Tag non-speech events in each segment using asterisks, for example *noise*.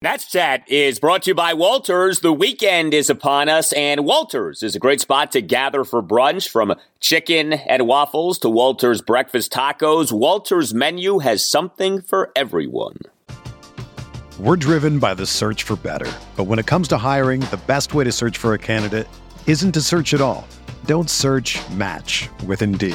Nats Chat is brought to you by Walters. The weekend is upon us, and Walters is a great spot to gather for brunch from chicken and waffles to Walters breakfast tacos. Walters' menu has something for everyone. We're driven by the search for better. But when it comes to hiring, the best way to search for a candidate isn't to search at all. Don't search match with Indeed.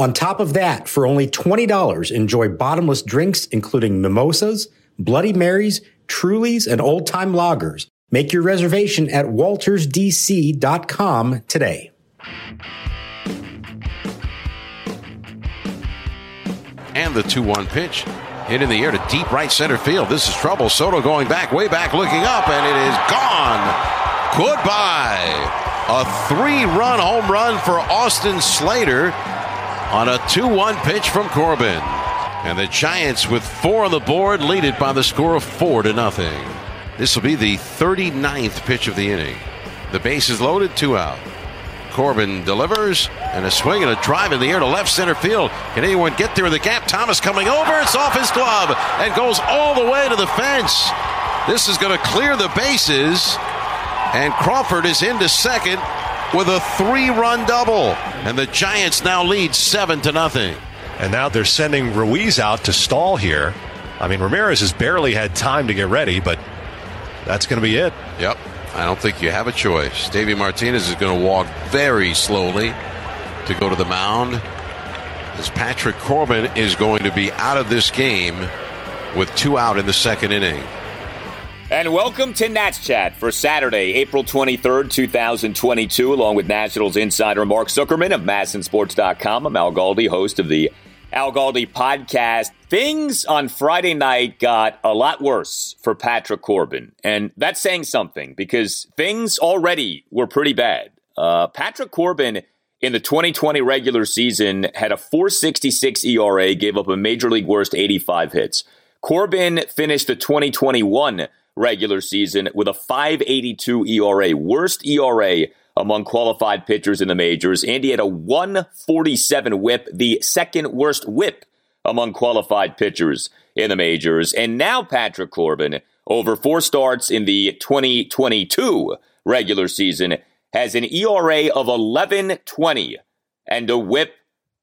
On top of that, for only $20, enjoy bottomless drinks including mimosas, Bloody Marys, Trulies, and old time lagers. Make your reservation at waltersdc.com today. And the 2 1 pitch hit in the air to deep right center field. This is trouble. Soto going back, way back, looking up, and it is gone. Goodbye. A three run home run for Austin Slater on a 2 1 pitch from Corbin. And the Giants, with four on the board, lead it by the score of 4 to nothing. This will be the 39th pitch of the inning. The base is loaded, two out. Corbin delivers, and a swing and a drive in the air to left center field. Can anyone get there in the gap? Thomas coming over. It's off his glove and goes all the way to the fence. This is going to clear the bases, and Crawford is into second with a three-run double, and the Giants now lead seven to nothing. And now they're sending Ruiz out to stall here. I mean, Ramirez has barely had time to get ready, but that's going to be it. Yep. I don't think you have a choice. Davey Martinez is going to walk very slowly to go to the mound. As Patrick Corbin is going to be out of this game with two out in the second inning. And welcome to Nats Chat for Saturday, April 23rd, 2022, along with Nationals insider Mark Zuckerman of MASNsports.com. I'm Al Galdi, host of the Al Galdi podcast. Things on Friday night got a lot worse for Patrick Corbin. And that's saying something because things already were pretty bad. Uh, Patrick Corbin in the 2020 regular season had a 466 ERA, gave up a major league worst 85 hits. Corbin finished the 2021 regular season with a 582 ERA, worst ERA among qualified pitchers in the majors. And he had a 147 whip, the second worst whip among qualified pitchers in the majors. And now Patrick Corbin, over four starts in the 2022 regular season, has an ERA of 1120 and a whip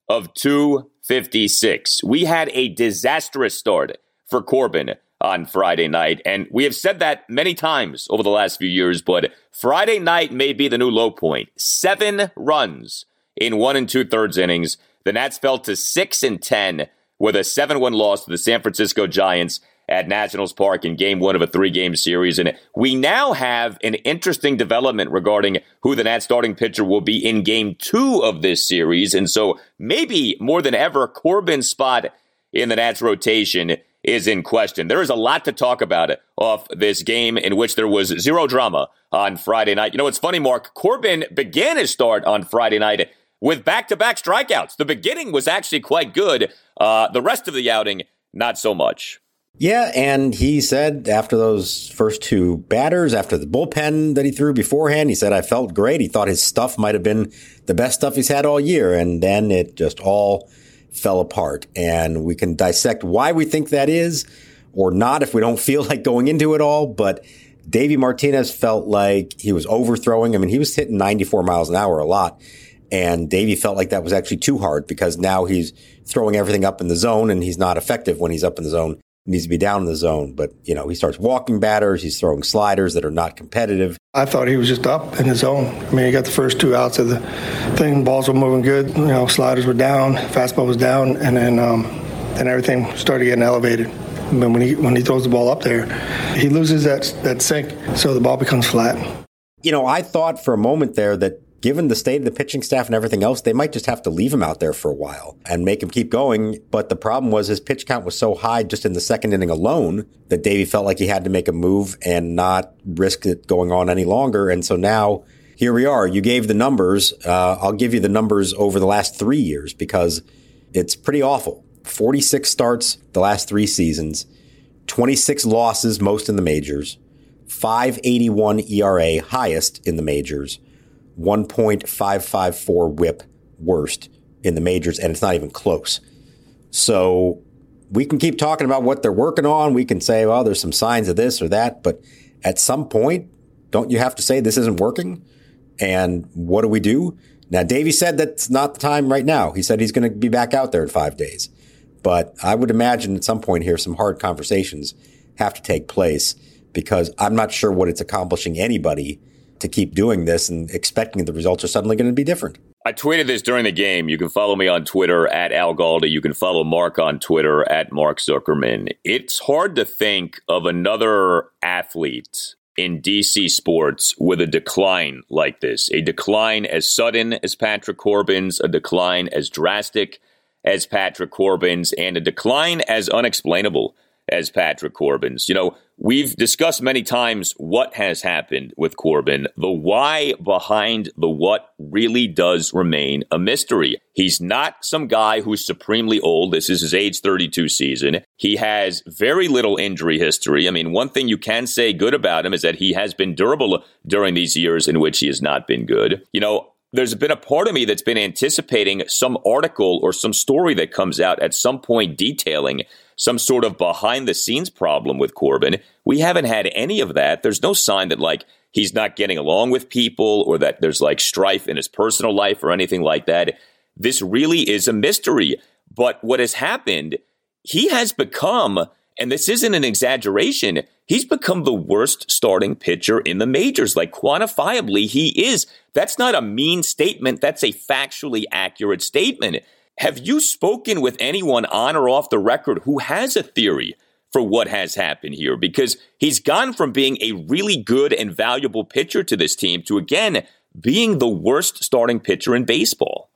of 256. We had a disastrous start for Corbin on Friday night. And we have said that many times over the last few years, but Friday night may be the new low point. Seven runs in one and two thirds innings. The Nats fell to six and 10 with a 7 1 loss to the San Francisco Giants at Nationals Park in game one of a three game series. And we now have an interesting development regarding who the Nats starting pitcher will be in game two of this series. And so maybe more than ever, Corbin's spot in the Nats rotation is in question. There is a lot to talk about off this game in which there was zero drama on Friday night. You know, it's funny, Mark. Corbin began his start on Friday night with back to back strikeouts. The beginning was actually quite good. Uh, the rest of the outing, not so much. Yeah, and he said after those first two batters, after the bullpen that he threw beforehand, he said, I felt great. He thought his stuff might have been the best stuff he's had all year. And then it just all fell apart. And we can dissect why we think that is or not if we don't feel *laughs* like going into it all. But Davey Martinez felt like he was overthrowing. I mean, he was hitting 94 miles an hour a lot. And Davey felt like that was actually too hard because now he's throwing everything up in the zone and he's not effective when he's up in the zone. Needs to be down in the zone. But, you know, he starts walking batters, he's throwing sliders that are not competitive. I thought he was just up in his zone. I mean, he got the first two outs of the thing, balls were moving good, you know, sliders were down, fastball was down, and then um, then everything started getting elevated. But when he when he throws the ball up there, he loses that that sink, so the ball becomes flat. You know, I thought for a moment there that given the state of the pitching staff and everything else, they might just have to leave him out there for a while and make him keep going. But the problem was his pitch count was so high just in the second inning alone that Davey felt like he had to make a move and not risk it going on any longer. And so now here we are. You gave the numbers. Uh, I'll give you the numbers over the last three years because it's pretty awful. 46 starts the last three seasons, 26 losses, most in the majors, 581 ERA, highest in the majors. 1.554 whip worst in the majors, and it's not even close. So we can keep talking about what they're working on. We can say, well, there's some signs of this or that, but at some point, don't you have to say this isn't working? And what do we do? Now, Davey said that's not the time right now. He said he's going to be back out there in five days. But I would imagine at some point here, some hard conversations have to take place because I'm not sure what it's accomplishing anybody to keep doing this and expecting the results are suddenly going to be different. I tweeted this during the game. You can follow me on Twitter at Al Galdi. You can follow Mark on Twitter at Mark Zuckerman. It's hard to think of another athlete in DC sports with a decline like this. A decline as sudden as Patrick Corbin's, a decline as drastic as Patrick Corbin's, and a decline as unexplainable as Patrick Corbin's. You know, we've discussed many times what has happened with Corbin. The why behind the what really does remain a mystery. He's not some guy who's supremely old. This is his age 32 season. He has very little injury history. I mean, one thing you can say good about him is that he has been durable during these years in which he has not been good. You know, there's been a part of me that's been anticipating some article or some story that comes out at some point detailing some sort of behind the scenes problem with Corbin. We haven't had any of that. There's no sign that like he's not getting along with people or that there's like strife in his personal life or anything like that. This really is a mystery. But what has happened, he has become, and this isn't an exaggeration, he's become the worst starting pitcher in the majors. Like quantifiably, he is. That's not a mean statement. That's a factually accurate statement. Have you spoken with anyone on or off the record who has a theory for what has happened here? Because he's gone from being a really good and valuable pitcher to this team to, again, being the worst starting pitcher in baseball.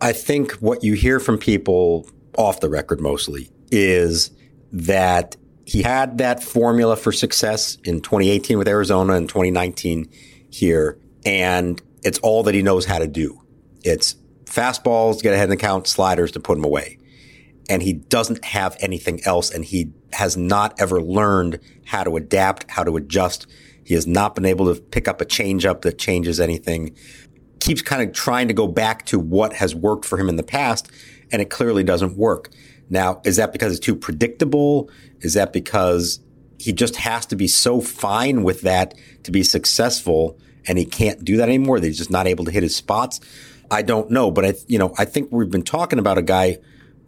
I think what you hear from people off the record mostly is that he had that formula for success in 2018 with Arizona and 2019 here, and it's all that he knows how to do. It's fastballs, get ahead in the count, sliders to put him away. And he doesn't have anything else. And he has not ever learned how to adapt, how to adjust. He has not been able to pick up a changeup that changes anything. Keeps kind of trying to go back to what has worked for him in the past, and it clearly doesn't work. Now, is that because it's too predictable? Is that because he just has to be so fine with that to be successful and he can't do that anymore? That he's just not able to hit his spots? I don't know, but I, you know, I think we've been talking about a guy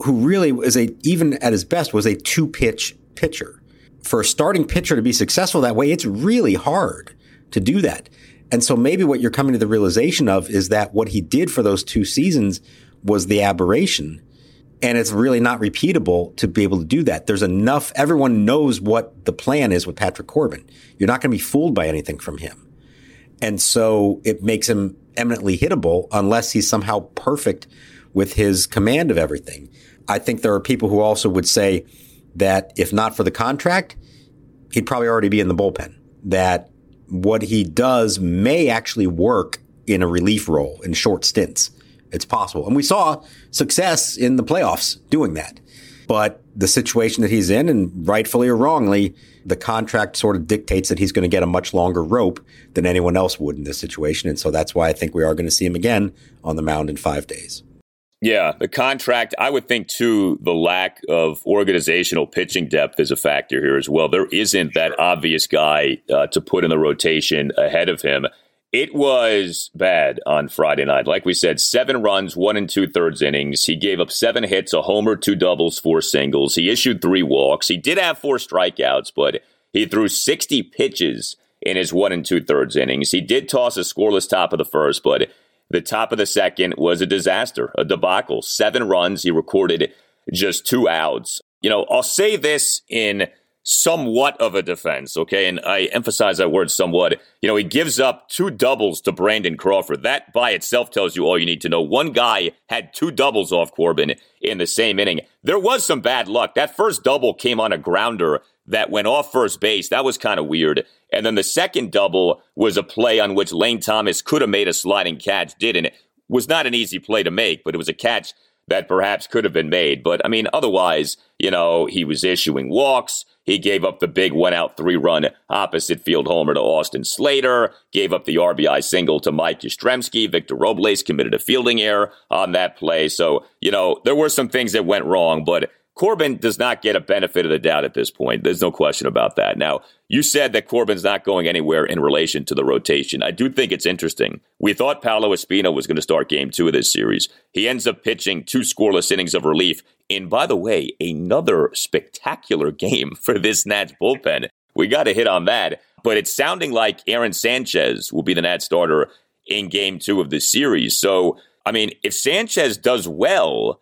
who really is a, even at his best, was a two pitch pitcher. For a starting pitcher to be successful that way, it's really hard to do that. And so maybe what you're coming to the realization of is that what he did for those two seasons was the aberration. And it's really not repeatable to be able to do that. There's enough, everyone knows what the plan is with Patrick Corbin. You're not going to be fooled by anything from him. And so it makes him eminently hittable unless he's somehow perfect with his command of everything. I think there are people who also would say that if not for the contract, he'd probably already be in the bullpen. That what he does may actually work in a relief role in short stints. It's possible. And we saw success in the playoffs doing that. But the situation that he's in, and rightfully or wrongly, the contract sort of dictates that he's going to get a much longer rope than anyone else would in this situation. And so that's why I think we are going to see him again on the mound in five days. Yeah, the contract, I would think too, the lack of organizational pitching depth is a factor here as well. There isn't that obvious guy uh, to put in the rotation ahead of him. It was bad on Friday night. Like we said, seven runs, one and two thirds innings. He gave up seven hits, a homer, two doubles, four singles. He issued three walks. He did have four strikeouts, but he threw 60 pitches in his one and two thirds innings. He did toss a scoreless top of the first, but the top of the second was a disaster, a debacle. Seven runs. He recorded just two outs. You know, I'll say this in somewhat of a defense, okay? And I emphasize that word somewhat. You know, he gives up two doubles to Brandon Crawford. That by itself tells you all you need to know. One guy had two doubles off Corbin in the same inning. There was some bad luck. That first double came on a grounder that went off first base. That was kind of weird. And then the second double was a play on which Lane Thomas could have made a sliding catch, didn't it? Was not an easy play to make, but it was a catch that perhaps could have been made. But I mean, otherwise, you know, he was issuing walks. He gave up the big one out three run opposite field homer to Austin Slater, gave up the RBI single to Mike Yastrzemski. Victor Robles committed a fielding error on that play. So, you know, there were some things that went wrong, but Corbin does not get a benefit of the doubt at this point. There's no question about that. Now, you said that Corbin's not going anywhere in relation to the rotation. I do think it's interesting. We thought Paolo Espino was going to start game two of this series. He ends up pitching two scoreless innings of relief. And by the way, another spectacular game *laughs* for this Nats bullpen. We got to hit on that. But it's sounding like Aaron Sanchez will be the Nats starter in game two of this series. So, I mean, if Sanchez does well,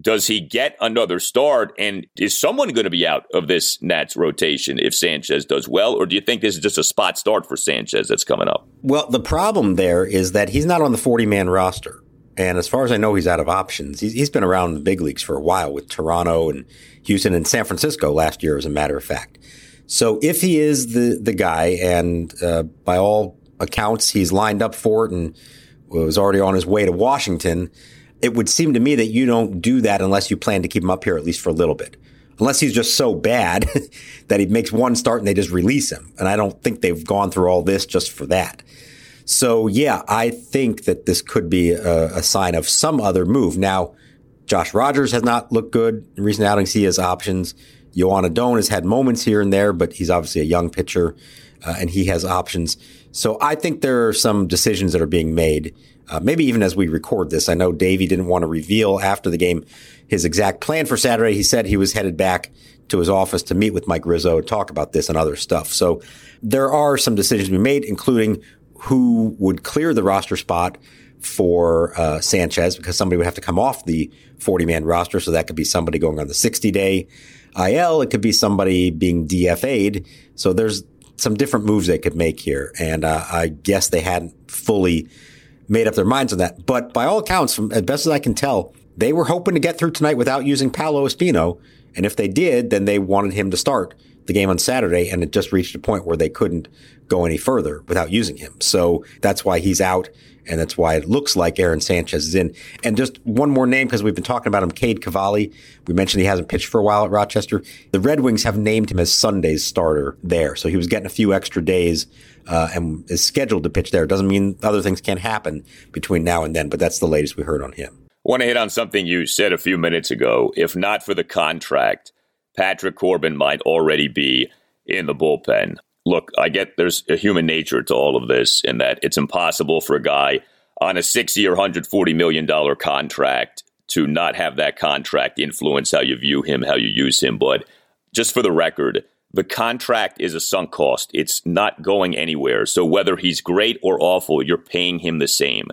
does he get another start? And is someone going to be out of this Nats rotation if Sanchez does well? Or do you think this is just a spot start for Sanchez that's coming up? Well, the problem there is that he's not on the 40 man roster. And as far as I know, he's out of options. He's, he's been around the big leagues for a while with Toronto and Houston and San Francisco last year, as a matter of fact. So if he is the, the guy, and uh, by all accounts, he's lined up for it and was already on his way to Washington, it would seem to me that you don't do that unless you plan to keep him up here at least for a little bit. Unless he's just so bad *laughs* that he makes one start and they just release him. And I don't think they've gone through all this just for that. So yeah, I think that this could be a, a sign of some other move. Now, Josh Rogers has not looked good in recent outings. He has options. Joan Adon has had moments here and there, but he's obviously a young pitcher uh, and he has options. So I think there are some decisions that are being made uh, maybe even as we record this. I know Davey didn't want to reveal after the game his exact plan for Saturday. He said he was headed back to his office to meet with Mike Rizzo and talk about this and other stuff. So there are some decisions to be made, including who would clear the roster spot for uh, Sanchez because somebody would have to come off the 40 man roster. So that could be somebody going on the 60 day IL. It could be somebody being DFA'd. So there's some different moves they could make here. And uh, I guess they hadn't fully made up their minds on that. But by all accounts, from as best as I can tell, they were hoping to get through tonight without using Paolo Espino. And if they did, then they wanted him to start the game on Saturday. And it just reached a point where they couldn't go any further without using him. So that's why he's out. And that's why it looks like Aaron Sanchez is in. And just one more name, because we've been talking about him, Cade Cavalli. We mentioned he hasn't pitched for a while at Rochester. The Red Wings have named him as Sunday's starter there. So he was getting a few extra days uh, and is scheduled to pitch there. Doesn't mean other things can't happen between now and then, but that's the latest we heard on him. I Want to hit on something you said a few minutes ago. If not for the contract, Patrick Corbin might already be in the bullpen. Look, I get there's a human nature to all of this in that it's impossible for a guy on a six year, $140 million contract to not have that contract influence how you view him, how you use him. But just for the record, the contract is a sunk cost. It's not going anywhere. So whether he's great or awful, you're paying him the same.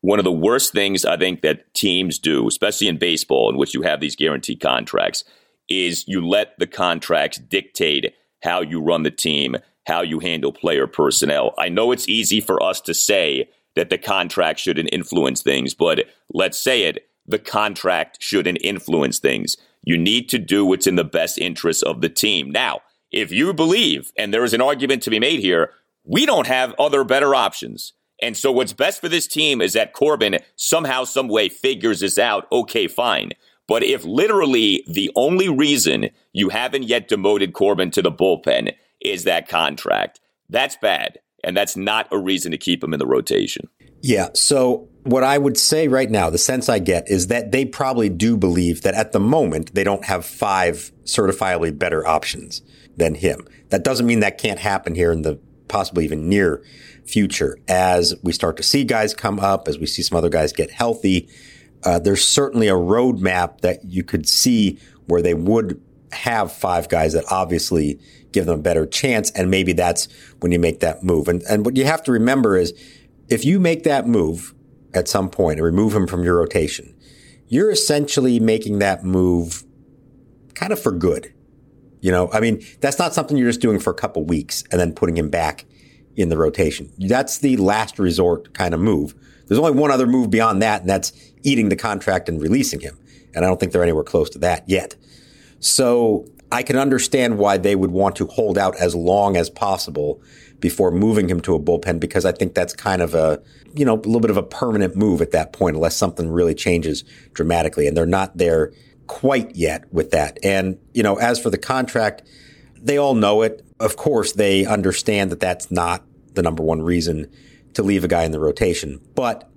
One of the worst things I think that teams do, especially in baseball, in which you have these guaranteed contracts, is you let the contracts dictate how you run the team, how you handle player personnel. I know it's easy for us to say that the contract shouldn't influence things, but let's say it the contract shouldn't influence things. You need to do what's in the best interest of the team. Now, if you believe, and there is an argument to be made here, we don't have other better options. And so what's best for this team is that Corbin somehow, some way figures this out. Okay, fine. But if literally the only reason you haven't yet demoted Corbin to the bullpen is that contract, that's bad. And that's not a reason to keep him in the rotation. Yeah. So what I would say right now, the sense I get is that they probably do believe that at the moment they don't have five certifiably better options than him. That doesn't mean that can't happen here in the possibly even near future. As we start to see guys come up, as we see some other guys get healthy, uh, there's certainly a roadmap that you could see where they would have five guys that obviously give them a better chance. And maybe that's when you make that move. And, and what you have to remember is if you make that move at some point and remove him from your rotation, you're essentially making that move kind of for good. You know, I mean, that's not something you're just doing for a couple weeks and then putting him back in the rotation. That's the last resort kind of move. There's only one other move beyond that, and that's eating the contract and releasing him. And I don't think they're anywhere close to that yet. So I can understand why they would want to hold out as long as possible before moving him to a bullpen because I think that's kind of a, you know, a little bit of a permanent move at that point unless something really changes dramatically. And they're not there quite yet with that. And, you know, as for the contract, they all know it. Of course, they understand that that's not the number one reason to leave a guy in the rotation, but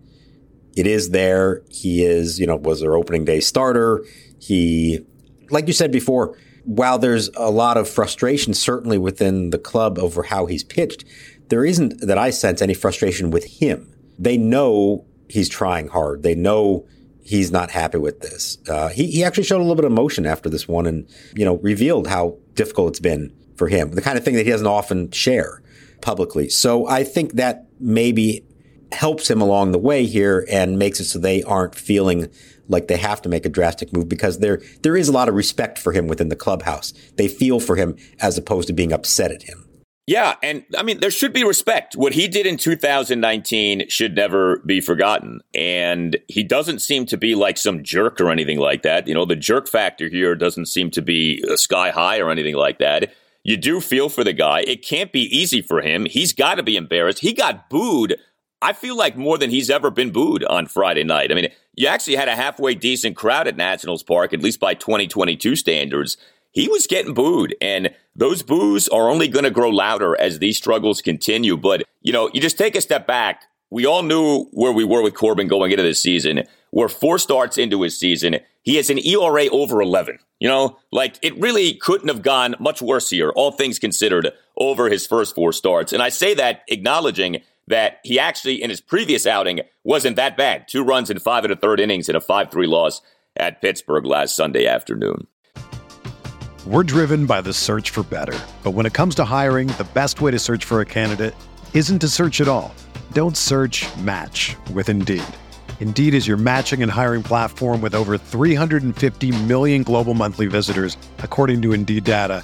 it is there. He is, you know, was their opening day starter. He, like you said before, while there's a lot of frustration certainly within the club over how he's pitched, there isn't that I sense any frustration with him. They know he's trying hard. They know he's not happy with this. Uh, he, he actually showed a little bit of emotion after this one and, you know, revealed how difficult it's been for him, the kind of thing that he doesn't often share publicly. So I think that maybe helps him along the way here and makes it so they aren't feeling like they have to make a drastic move because there there is a lot of respect for him within the clubhouse. They feel for him as opposed to being upset at him. Yeah, and I mean there should be respect. What he did in 2019 should never be forgotten. And he doesn't seem to be like some jerk or anything like that. You know, the jerk factor here doesn't seem to be uh, sky high or anything like that. You do feel for the guy. It can't be easy for him. He's got to be embarrassed. He got booed I feel like more than he's ever been booed on Friday night. I mean, you actually had a halfway decent crowd at Nationals Park, at least by 2022 standards. He was getting booed, and those boos are only going to grow louder as these struggles continue. But, you know, you just take a step back. We all knew where we were with Corbin going into this season. We're four starts into his season. He has an ERA over 11. You know, like it really couldn't have gone much worse here, all things considered, over his first four starts. And I say that acknowledging that he actually, in his previous outing, wasn't that bad. Two runs in five and a third innings in a 5 3 loss at Pittsburgh last Sunday afternoon. We're driven by the search for better. But when it comes to hiring, the best way to search for a candidate isn't to search at all. Don't search match with Indeed. Indeed is your matching and hiring platform with over 350 million global monthly visitors, according to Indeed data,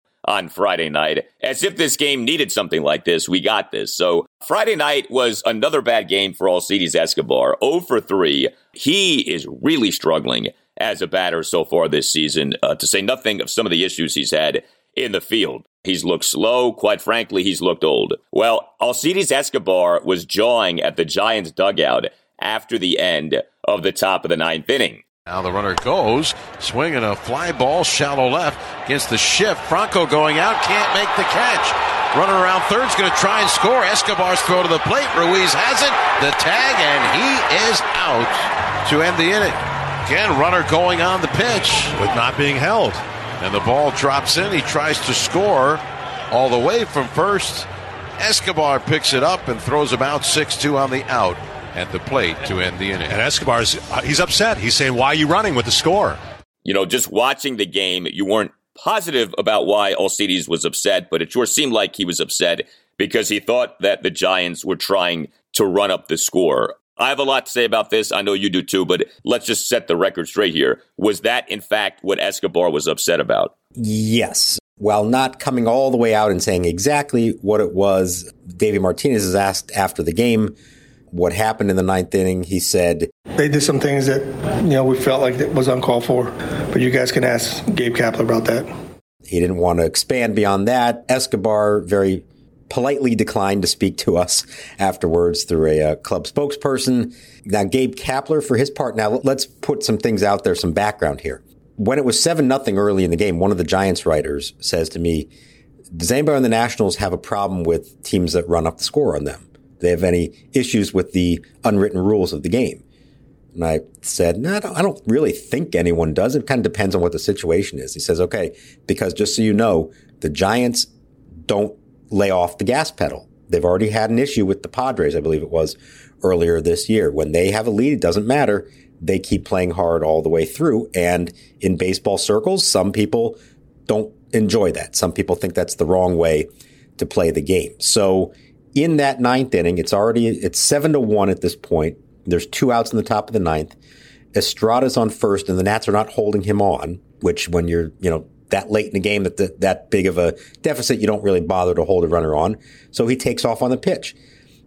On Friday night. As if this game needed something like this, we got this. So Friday night was another bad game for Alcides Escobar. 0 for 3. He is really struggling as a batter so far this season, uh, to say nothing of some of the issues he's had in the field. He's looked slow. Quite frankly, he's looked old. Well, Alcides Escobar was jawing at the Giants dugout after the end of the top of the ninth inning. Now the runner goes, swinging a fly ball, shallow left against the shift. Franco going out, can't make the catch. Runner around third's going to try and score. Escobar's throw to the plate. Ruiz has it. The tag, and he is out to end the inning. Again, runner going on the pitch. With not being held. And the ball drops in. He tries to score all the way from first. Escobar picks it up and throws him out 6 2 on the out at the plate to end the inning. And Escobar's uh, he's upset. He's saying, "Why are you running with the score?" You know, just watching the game, you weren't positive about why Alcides was upset, but it sure seemed like he was upset because he thought that the Giants were trying to run up the score. I have a lot to say about this. I know you do too, but let's just set the record straight here. Was that, in fact, what Escobar was upset about? Yes. While not coming all the way out and saying exactly what it was, Davey Martinez is asked after the game what happened in the ninth inning. He said they did some things that you know we felt like it was uncalled for, but you guys can ask Gabe Kapler about that. He didn't want to expand beyond that. Escobar very politely declined to speak to us afterwards through a uh, club spokesperson. Now, Gabe Kapler, for his part, now let's put some things out there, some background here. When it was 7 nothing early in the game, one of the Giants writers says to me, Does anybody on the Nationals have a problem with teams that run up the score on them? They have any issues with the unwritten rules of the game. And I said, no, I don't, I don't really think anyone does. It kind of depends on what the situation is. He says, okay, because just so you know, the Giants don't lay off the gas pedal. They've already had an issue with the Padres, I believe it was earlier this year. When they have a lead, it doesn't matter. They keep playing hard all the way through. And in baseball circles, some people don't enjoy that. Some people think that's the wrong way to play the game. So in that ninth inning, it's already it's seven to one at this point. There's two outs in the top of the ninth. Estrada's on first, and the Nats are not holding him on. Which, when you're you know that late in the game, that the, that big of a deficit, you don't really bother to hold a runner on. So he takes off on the pitch.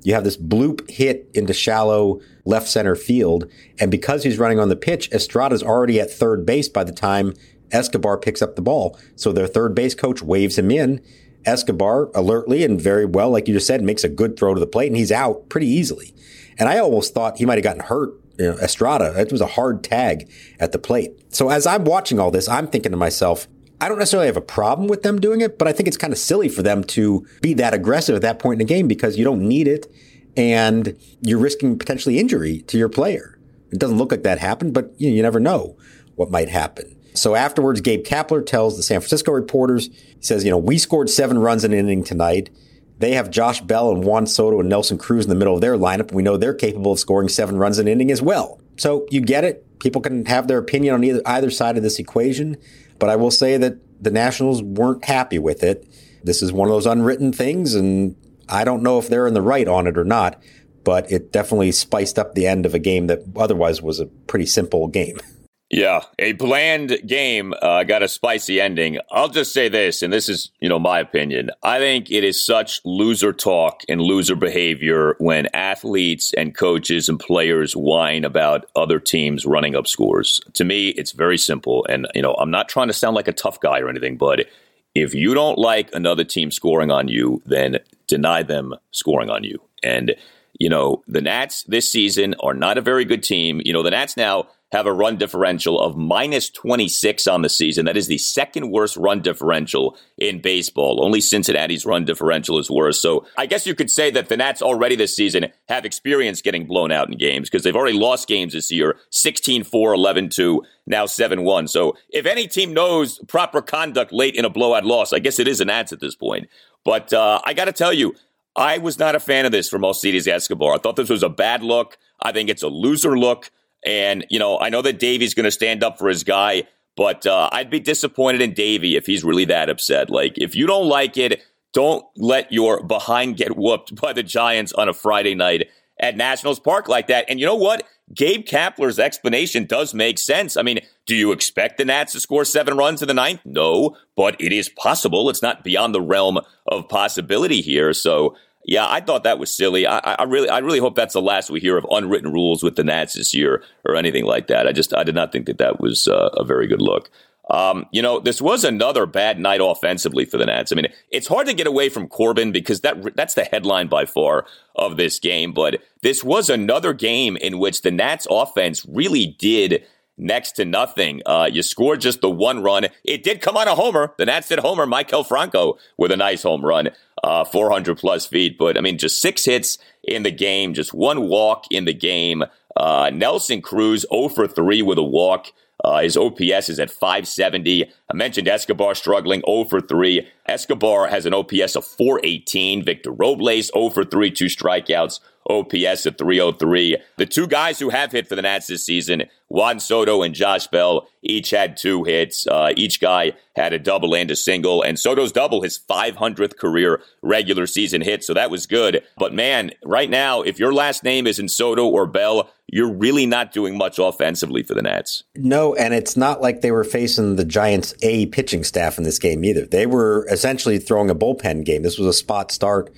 You have this bloop hit into shallow left center field, and because he's running on the pitch, Estrada's already at third base by the time Escobar picks up the ball. So their third base coach waves him in Escobar alertly and very well, like you just said, makes a good throw to the plate and he's out pretty easily. And I almost thought he might have gotten hurt. You know, Estrada, it was a hard tag at the plate. So as I'm watching all this, I'm thinking to myself, I don't necessarily have a problem with them doing it, but I think it's kind of silly for them to be that aggressive at that point in the game because you don't need it and you're risking potentially injury to your player. It doesn't look like that happened, but you, know, you never know what might happen. So afterwards, Gabe Kapler tells the San Francisco reporters, he says, you know, we scored seven runs in an inning tonight. They have Josh Bell and Juan Soto and Nelson Cruz in the middle of their lineup. We know they're capable of scoring seven runs in an inning as well. So you get it. People can have their opinion on either, either side of this equation. But I will say that the Nationals weren't happy with it. This is one of those unwritten things, and I don't know if they're in the right on it or not, but it definitely spiced up the end of a game that otherwise was a pretty simple game. *laughs* Yeah, a bland game uh, got a spicy ending. I'll just say this, and this is, you know, my opinion. I think it is such loser talk and loser behavior when athletes and coaches and players whine about other teams running up scores. To me, it's very simple. And, you know, I'm not trying to sound like a tough guy or anything, but if you don't like another team scoring on you, then deny them scoring on you. And, you know, the Nats this season are not a very good team. You know, the Nats now have a run differential of minus 26 on the season. That is the second worst run differential in baseball. Only Cincinnati's run differential is worse. So I guess you could say that the Nats already this season have experience getting blown out in games because they've already lost games this year 16 4, 11 2, now 7 1. So if any team knows proper conduct late in a blowout loss, I guess it is the Nats at this point. But uh, I got to tell you, I was not a fan of this from Alcides Escobar. I thought this was a bad look. I think it's a loser look. And, you know, I know that Davey's going to stand up for his guy, but uh, I'd be disappointed in Davey if he's really that upset. Like, if you don't like it, don't let your behind get whooped *laughs* by the Giants on a Friday night at Nationals Park like that. And you know what? Gabe Kapler's explanation does make sense. I mean, do you expect the Nats to score seven runs in the ninth? No, but it is possible. It's not beyond the realm of possibility here. So, yeah, I thought that was silly. I, I, really, I really hope that's the last we hear of unwritten rules with the Nats this year or anything like that. I just, I did not think that that was uh, a very good look. Um, you know, this was another bad night offensively for the Nats. I mean, it's hard to get away from Corbin because that that's the headline by far of this game. But this was another game in which the Nats offense really did next to nothing. Uh, you scored just the one run. It did come on a homer. The Nats did homer. Maikel Franco with a nice home run, uh, 400 plus feet. But I mean, just six hits in the game, just one walk in the game. Uh, Nelson Cruz 0 for 3 with a walk. Uh, his OPS is at 570. I mentioned Escobar struggling 0 for 3. Escobar has an OPS of 418. Victor Robles 0 for 3, two strikeouts. OPS at 303. The two guys who have hit for the Nats this season, Juan Soto and Josh Bell, each had two hits. Uh, each guy had a double and a single, and Soto's double his 500th career regular season hit, so that was good. But man, right now, if your last name isn't Soto or Bell, you're really not doing much offensively for the Nats. No, and it's not like they were facing the Giants' A pitching staff in this game either. They were essentially throwing a bullpen game. This was a spot start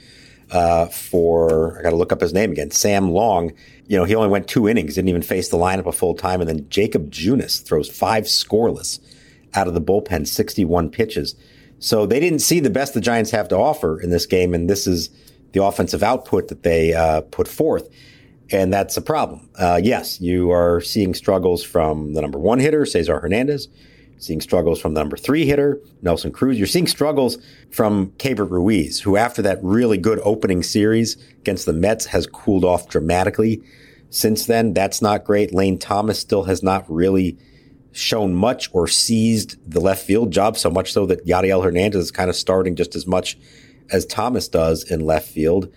uh, for I got to look up his name again. Sam Long. You know, he only went two innings, didn't even face the lineup a full time, and then Jakob Junis throws five scoreless out of the bullpen, 61 pitches. So they didn't see the best the Giants have to offer in this game, and this is the offensive output that they uh, put forth. And that's a problem. Uh, yes, you are seeing struggles from the number one hitter, Cesar Hernandez seeing struggles from the number three hitter, Nelson Cruz. You're seeing struggles from Keibert Ruiz, who after that really good opening series against the Mets has cooled off dramatically. Since then, that's not great. Lane Thomas still has not really shown much or seized the left field job, so much so that Yadiel Hernandez is kind of starting just as much as Thomas does in left field.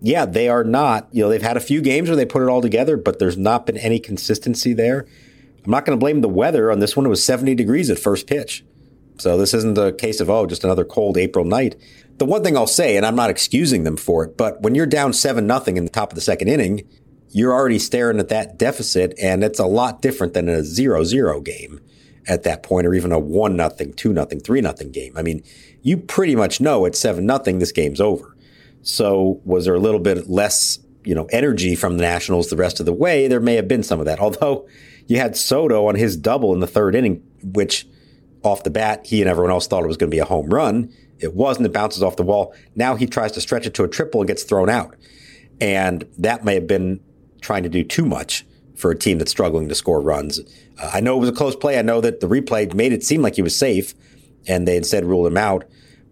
Yeah, they are not, you know, they've had a few games where they put it all together, but there's not been any consistency there. I'm not going to blame the weather on this one. It was 70 degrees at first pitch. So this isn't a case of, oh, just another cold April night. The one thing I'll say, and I'm not excusing them for it, but when you're down 7 nothing in the top of the second inning, you're already staring at that deficit, and it's a lot different than a 0 0 game at that point, or even a 1 nothing, 2 nothing, 3 nothing game. I mean, you pretty much know at 7 nothing this game's over. So was there a little bit less, you know, energy from the Nationals the rest of the way? There may have been some of that. *laughs* Although you had Soto on his double in the third inning, which off the bat, he and everyone else thought it was going to be a home run. It wasn't. It bounces off the wall. Now he tries to stretch it to a triple and gets thrown out. And that may have been trying to do too much for a team that's struggling to score runs. Uh, I know it was a close play. I know that the replay made it seem like he was safe and they instead ruled him out.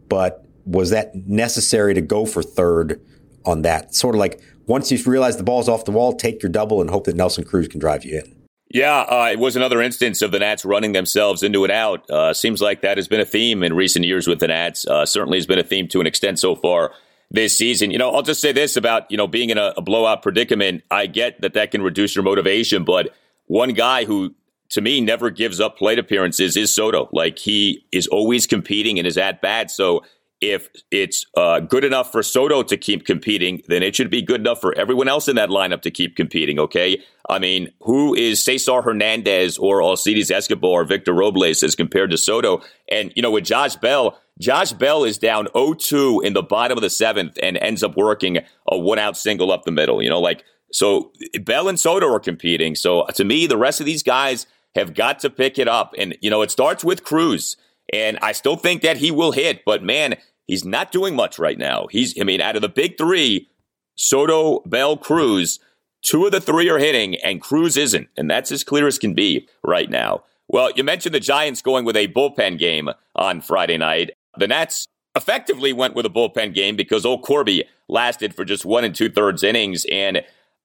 But was that necessary to go for third on that? Sort of like once you realize the ball's off the wall, take your double and hope that Nelson Cruz can drive you in. Yeah, uh, it was another instance of the Nats running themselves into an out. Uh, seems like that has been a theme in recent years with the Nats. Uh, certainly has been a theme to an extent so far this season. You know, I'll just say this about, you know, being in a, a blowout predicament. I get that that can reduce your motivation, but one guy who to me never gives up plate appearances is Soto. Like he is always competing in his at bat. So if it's uh, good enough for Soto to keep competing, then it should be good enough for everyone else in that lineup to keep competing. Okay, I mean, who is Cesar Hernandez or Alcides Escobar or Victor Robles as compared to Soto? And you know, with Josh Bell, Josh Bell is down 0-2 in the bottom of the seventh and ends up working a one-out single up the middle. You know, like so, Bell and Soto are competing. So to me, the rest of these guys have got to pick it up, and you know, it starts with Cruz. And I still think that he will hit, but man, He's not doing much right now. He's, I mean, out of the big three, Soto, Bell, Cruz, two of the three are hitting, and Cruz isn't. And that's as clear as can be right now. Well, you mentioned the Giants going with a bullpen game on Friday night. The Nats effectively went with a bullpen game because old Corby lasted for just one and two thirds innings. And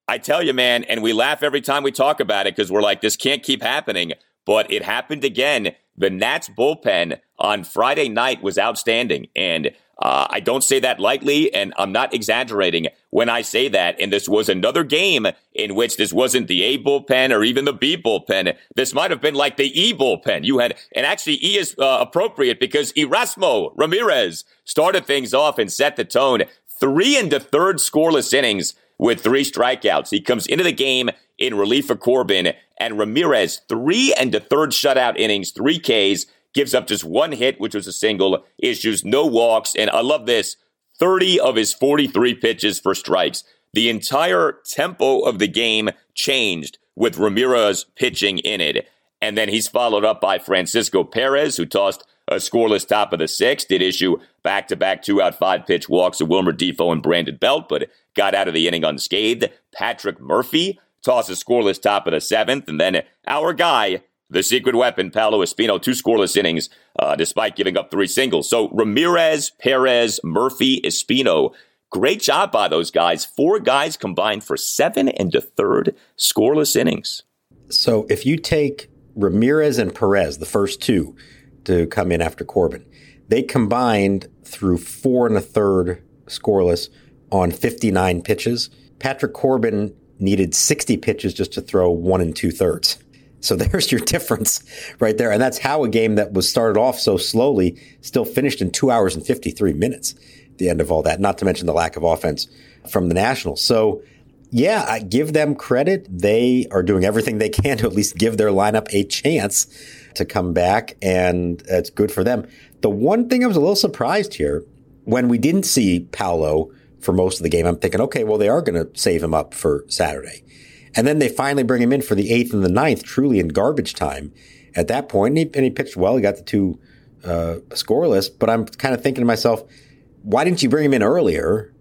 I tell you, man, and we laugh every time we talk about it because we're like, this can't keep happening. But it happened again. The Nats bullpen on Friday night was outstanding. And uh, I don't say that lightly, and I'm not exaggerating when I say that. And this was another game in which this wasn't the A bullpen or even the B bullpen. This might have been like the E bullpen. You had, and actually E is uh, appropriate because Erasmo Ramirez started things off and set the tone. Three into third scoreless innings with three strikeouts. He comes into the game in relief for Corbin. And Ramirez, three and a third shutout innings, three Ks, gives up just one hit, which was a single, issues no walks. And I love this 30 of his 43 pitches for strikes. The entire tempo of the game changed with Ramirez pitching in it. And then he's followed up by Francisco Perez, who tossed a scoreless top of the sixth, did issue back to back two out five pitch walks to Wilmer Difo and Brandon Belt, but got out of the inning unscathed. Patrick Murphy tossed a scoreless top of the seventh. And then our guy, the secret weapon, Paolo Espino, two scoreless innings, uh, despite giving up three singles. So Ramirez, Perez, Murphy, Espino, great job by those guys. Four guys combined for seven and a third scoreless innings. So if you take Ramirez and Perez, the first two to come in after Corbin, they combined through four and a third scoreless on 59 pitches. Patrick Corbin needed 60 pitches just to throw one and two thirds. So *laughs* there's your difference right there. And that's how a game that was started off so slowly still finished in two hours and 53 minutes at the end of all that, not to mention the lack of offense from the Nationals. So yeah, I give them credit. They are doing everything they can to at least give their lineup a chance to come back, and it's good for them. The one thing I was a little surprised here when we didn't see Paolo for most of the game, I'm thinking, okay, well, they are going to save him up for Saturday. And then they finally bring him in for the eighth and the ninth, truly in garbage time at that point. And he, and he pitched well. He got the two uh, scoreless. But I'm kind of thinking to myself, why didn't you bring him in earlier?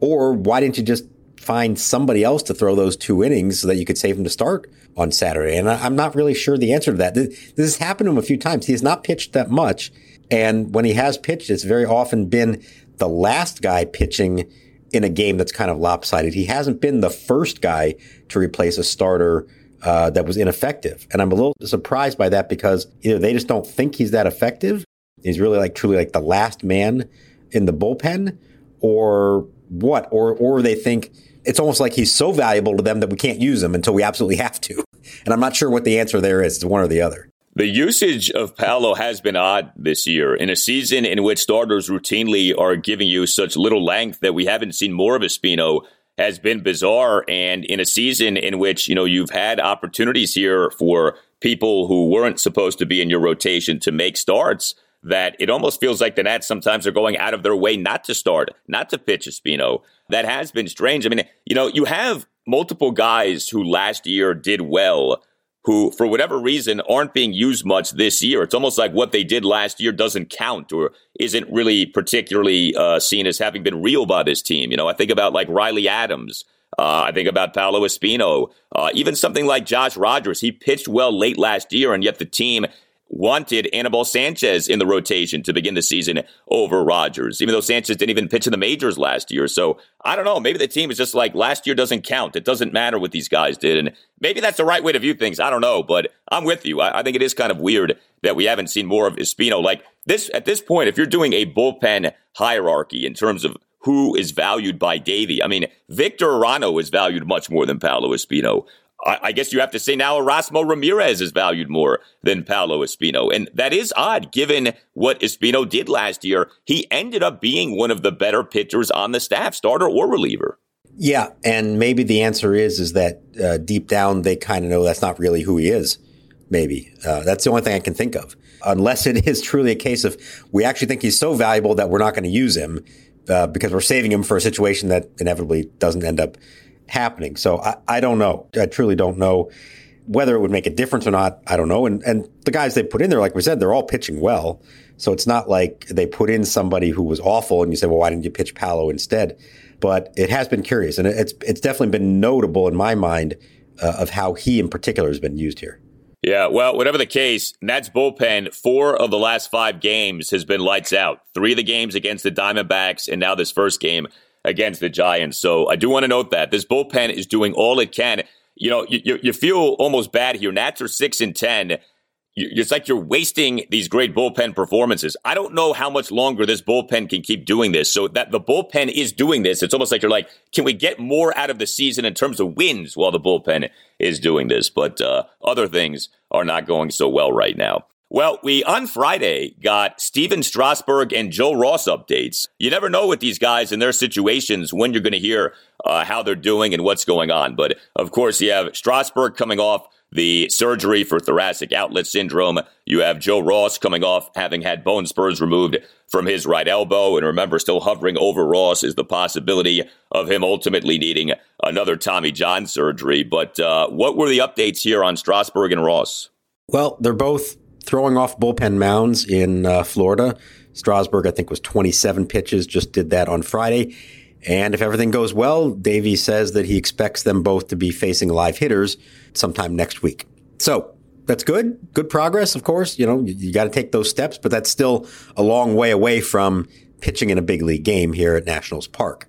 Or why didn't you just find somebody else to throw those two innings so that you could save him to start on Saturday? And I, am not really sure the answer to that. This, this has happened to him a few times. He has not pitched that much. And when he has pitched, it's very often been the last guy pitching in a game that's kind of lopsided. He hasn't been the first guy to replace a starter uh, that was ineffective. And I'm a little surprised by that because either they just don't think he's that effective. He's really like truly like the last man in the bullpen or what? Or, or they think it's almost like he's so valuable to them that we can't use him until we absolutely have to. *laughs* And I'm not sure what the answer there is. It's one or the other. The usage of Paolo has been odd this year. In a season in which starters routinely are giving you such little length that we haven't seen more of Espino has been bizarre. And in a season in which, you know, you've had opportunities here for people who weren't supposed to be in your rotation to make starts, that it almost feels like the Nats sometimes are going out of their way not to start, not to pitch Espino. That has been strange. I mean, you know, you have multiple guys who last year did well who, for whatever reason, aren't being used much this year. It's almost like what they did last year doesn't count or isn't really particularly uh, seen as having been real by this team. You know, I think about like Riley Adams. Uh, I think about Paolo Espino, uh, even something like Josh Rogers. He pitched well late last year, and yet the team wanted Anibal Sanchez in the rotation to begin the season over Rogers, even though Sanchez didn't even pitch in the majors last year. So I don't know. Maybe the team is just like last year doesn't count. It doesn't matter what these guys did. And maybe that's the right way to view things. I don't know, but I'm with you. I, I think it is kind of weird that we haven't seen more of Espino. Like this at this point, if you're doing a bullpen hierarchy in terms of who is valued by Davey. I mean, Victor Arano is valued much more than Paolo Espino. I, guess you have to say now Erasmo Ramirez is valued more than Paolo Espino. And that is odd given what Espino did last year. He ended up being one of the better pitchers on the staff, starter or reliever. Yeah, and maybe the answer is is that uh, deep down they kind of know that's not really who he is. Maybe uh, that's the only thing I can think of. Unless it is truly a case of we actually think he's so valuable that we're not going to use him uh, because we're saving him for a situation that inevitably doesn't end up happening. So I, I don't know. I truly don't know whether it would make a difference or not. I don't know. And, and the guys they put in there, like we said, they're all pitching well. So it's not like they put in somebody who was awful and you say, well, why didn't you pitch Paolo instead? But it has been curious and it's, it's definitely been notable in my mind uh, of how he in particular has been used here. Yeah, well, whatever the case, Nats bullpen, four of the last five games has been lights out. Three of the games against the Diamondbacks, and now this first game against the Giants. So I do want to note that this bullpen is doing all it can. You know, you, you feel almost bad here. Nats are six and ten. It's like you're wasting these great bullpen performances. I don't know how much longer this bullpen can keep doing this. So that the bullpen is doing this. It's almost like you're like, can we get more out of the season in terms of wins while the bullpen is doing this? But uh, other things are not going so well right now. Well, we on Friday got Stephen Strasburg and Joe Ross updates. You never know with these guys and their situations when you're going to hear uh, how they're doing and what's going on. But of course, you have Strasburg coming off the surgery for thoracic outlet syndrome. You have Joe Ross coming off having had bone spurs removed from his right elbow. And remember, still hovering over Ross is the possibility of him ultimately needing another Tommy John surgery. But uh, what were the updates here on Strasburg and Ross? Well, they're both throwing off bullpen mounds in uh, Florida. Strasburg, I think, was 27 pitches, just did that on Friday. And if everything goes well, Davey says that he expects them both to be facing live hitters sometime next week. So that's good. Good progress, of course. You know, you, you got to take those steps, but that's still a long way away from pitching in a big league game here at Nationals Park.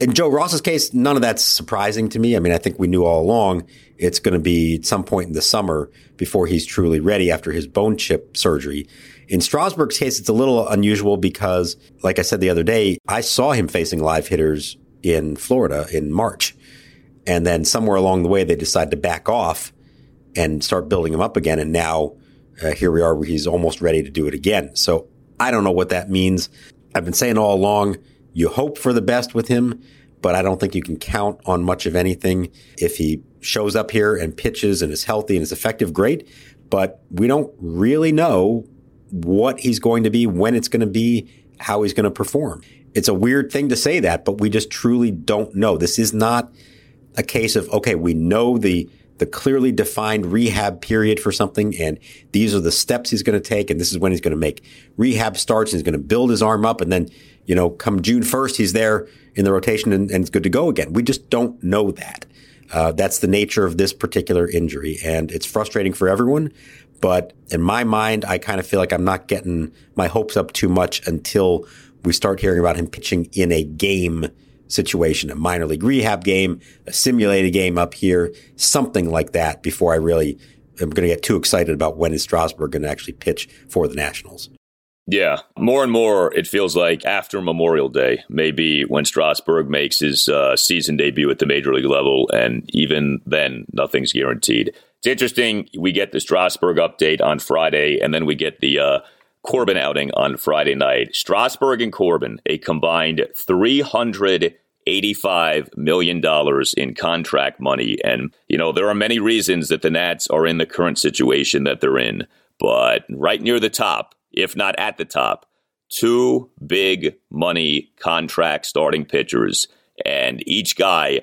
In Joe Ross's case, none of that's surprising to me. I mean, I think we knew all along it's going to be at some point in the summer before he's truly ready after his bone chip surgery. In Strasburg's case, it's a little unusual because, like I said the other day, I saw him facing live hitters in Florida in March. And then somewhere along the way, they decided to back off and start building him up again. And now uh, here we are, he's almost ready to do it again. So I don't know what that means. I've been saying all along, you hope for the best with him, but I don't think you can count on much of anything. If he shows up here and pitches and is healthy and is effective, great. But we don't really know what he's going to be, when it's going to be, how he's going to perform. It's a weird thing to say that, but we just truly don't know. This is not a case of, okay, we know the, the clearly defined rehab period for something and these are the steps he's going to take and this is when he's going to make rehab starts and he's going to build his arm up and then, you know, come June 1st, he's there in the rotation and, and it's good to go again. We just don't know that. Uh, that's the nature of this particular injury, and it's frustrating for everyone. But in my mind, I kind of feel like I'm not getting my hopes up too much until we start hearing about him pitching in a game situation, a minor league rehab game, a simulated game up here, something like that before I really am going to get too excited about when is Strasburg going to actually pitch for the Nationals. Yeah, more and more it feels like after Memorial Day, maybe when Strasburg makes his uh, season debut at the major league level, and even then, nothing's guaranteed. It's interesting. We get the Strasburg update on Friday, and then we get the uh, Corbin outing on Friday night. Strasburg and Corbin, a combined three hundred eighty-five million dollars in contract money, and you know there are many reasons that the Nats are in the current situation that they're in, but right near the top if not at the top, two big money contract starting pitchers. And each guy,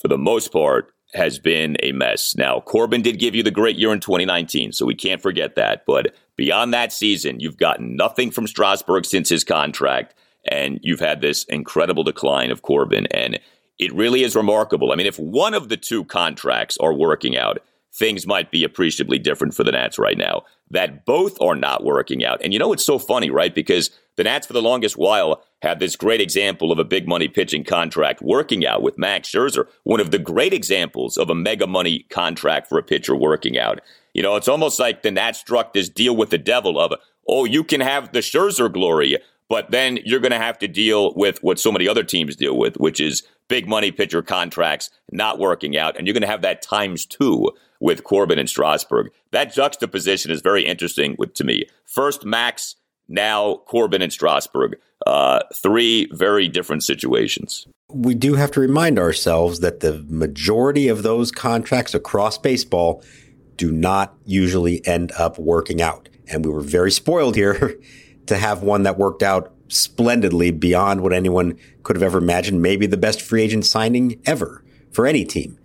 for the most part, has been a mess. Now, Corbin did give you the great year in 2019, so we can't forget that. But beyond that season, you've gotten nothing from Strasburg since his contract, and you've had this incredible decline of Corbin. And it really is remarkable. I mean, if one of the two contracts are working out, things might be appreciably different for the Nats right now that both are not working out. And you know, it's so funny, right? Because the Nats for the longest while had this great example of a big money pitching contract working out with Max Scherzer, one of the great examples of a mega money contract for a pitcher working out. You know, it's almost like the Nats struck this deal with the devil of, oh, you can have the Scherzer glory, but then you're going to have to deal with what so many other teams deal with, which is big money pitcher contracts not working out. And you're going to have that times two with Corbin and Strasburg. That juxtaposition is very interesting with, to me. First, Max, now Corbin and Strasburg. Uh, three very different situations. We do have to remind ourselves that the majority of those contracts across baseball do not usually end up working out. And we were very spoiled here *laughs* to have one that worked out splendidly beyond what anyone could have ever imagined. Maybe the best free agent signing ever for any team.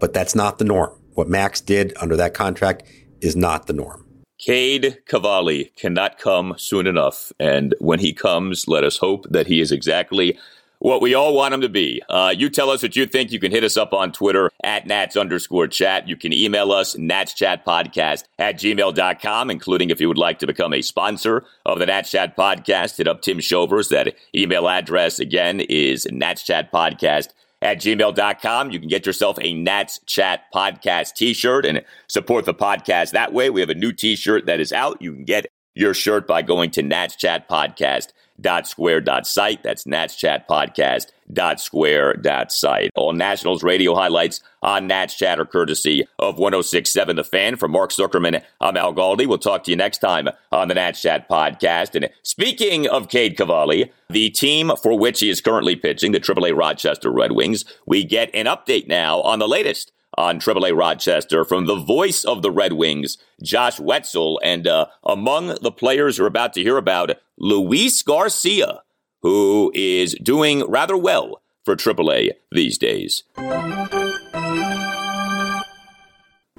But that's not the norm. What Max did under that contract is not the norm. Cade Cavalli cannot come soon enough. And when he comes, let us hope that he is exactly what we all want him to be. Uh, you tell us what you think. You can hit us up on Twitter at Nats underscore chat. You can email us, Nats Chat Podcast at gmail.com, including if you would like to become a sponsor of the Nats Chat Podcast. Hit up Tim Shovers. That email address again is Nats Chat Podcast at gmail.com. You can get yourself a Nats Chat Podcast t shirt and support the podcast that way. We have a new t shirt that is out. You can get your shirt by going to Nats Chat Podcast natschatpodcast.square.site. That's natschatpodcast.square.site. All Nationals radio highlights on Nats Chat are courtesy of 1067 The Fan. From Mark Zuckerman, I'm Al Galdi. We'll talk to you next time on the Nats Chat podcast. And speaking of Cade Cavalli, the team for which he is currently pitching, the AAA Rochester Red Wings, we get an update now on the latest on AAA Rochester from the voice of the Red Wings, Josh Whetzel. And uh, among the players we're about to hear about, Luis Garcia, who is doing rather well for AAA these days.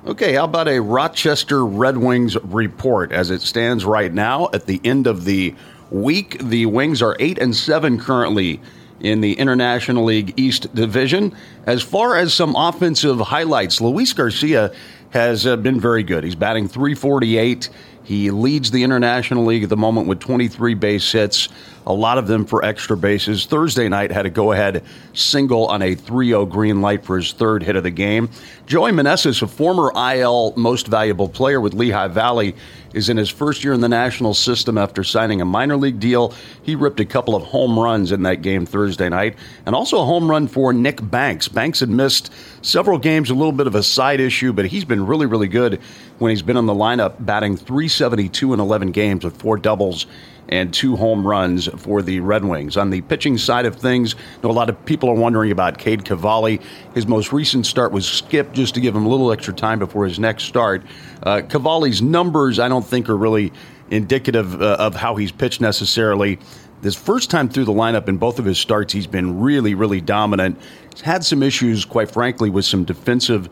Okay, how about a Rochester Red Wings report as it stands right now at the end of the week? The Wings are 8 and 7 currently in the International League East Division. As far as some offensive highlights, Luis Garcia has uh, been very good. He's batting 348. He leads the International League at the moment with 23 base hits, a lot of them for extra bases. Thursday night had a go ahead single on a 3 0 green light for his third hit of the game. Joey Meneses, a former IL most valuable player with Lehigh Valley, is in his first year in the national system after signing a minor league deal. He ripped a couple of home runs in that game Thursday night, and also a home run for Nick Banks. Banks had missed several games, a little bit of a side issue, but he's been really, really good when he's been in the lineup, batting 372 in 11 games with four doubles and two home runs for the Red Wings. On the pitching side of things, a lot of people are wondering about Cade Cavalli. His most recent start was skipped just to give him a little extra time before his next start. Uh, Cavalli's numbers, I don't think, are really indicative uh, of how he's pitched necessarily. This first time through the lineup in both of his starts, he's been really, really dominant. Had some issues, quite frankly, with some defensive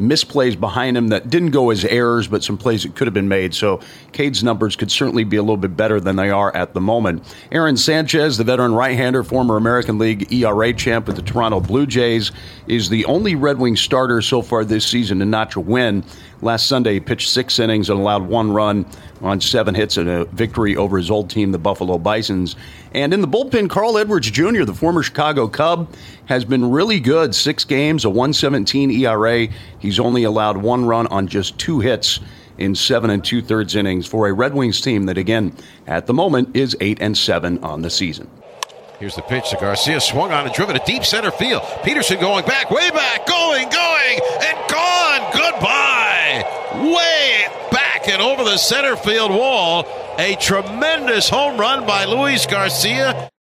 misplays behind him that didn't go as errors, but some plays that could have been made. So Cade's numbers could certainly be a little bit better than they are at the moment. Aaron Sanchez, the veteran right-hander, former American League ERA champ with the Toronto Blue Jays, is the only Red Wing starter so far this season to notch a win. Last Sunday, he pitched six innings and allowed one run on seven hits and a victory over his old team, the Buffalo Bisons. And in the bullpen, Carl Edwards Jr., the former Chicago Cub, has been really good. Six games, a 117 ERA. He's only allowed one run on just two hits in seven and two thirds innings for a Red Wings team that, again, at the moment is eight and seven on the season. Here's the pitch to Garcia, swung on and driven to deep center field. Peterson going back, way back, going, going, and gone. Goodbye. And over the center field wall. A tremendous home run by Luis Garcia.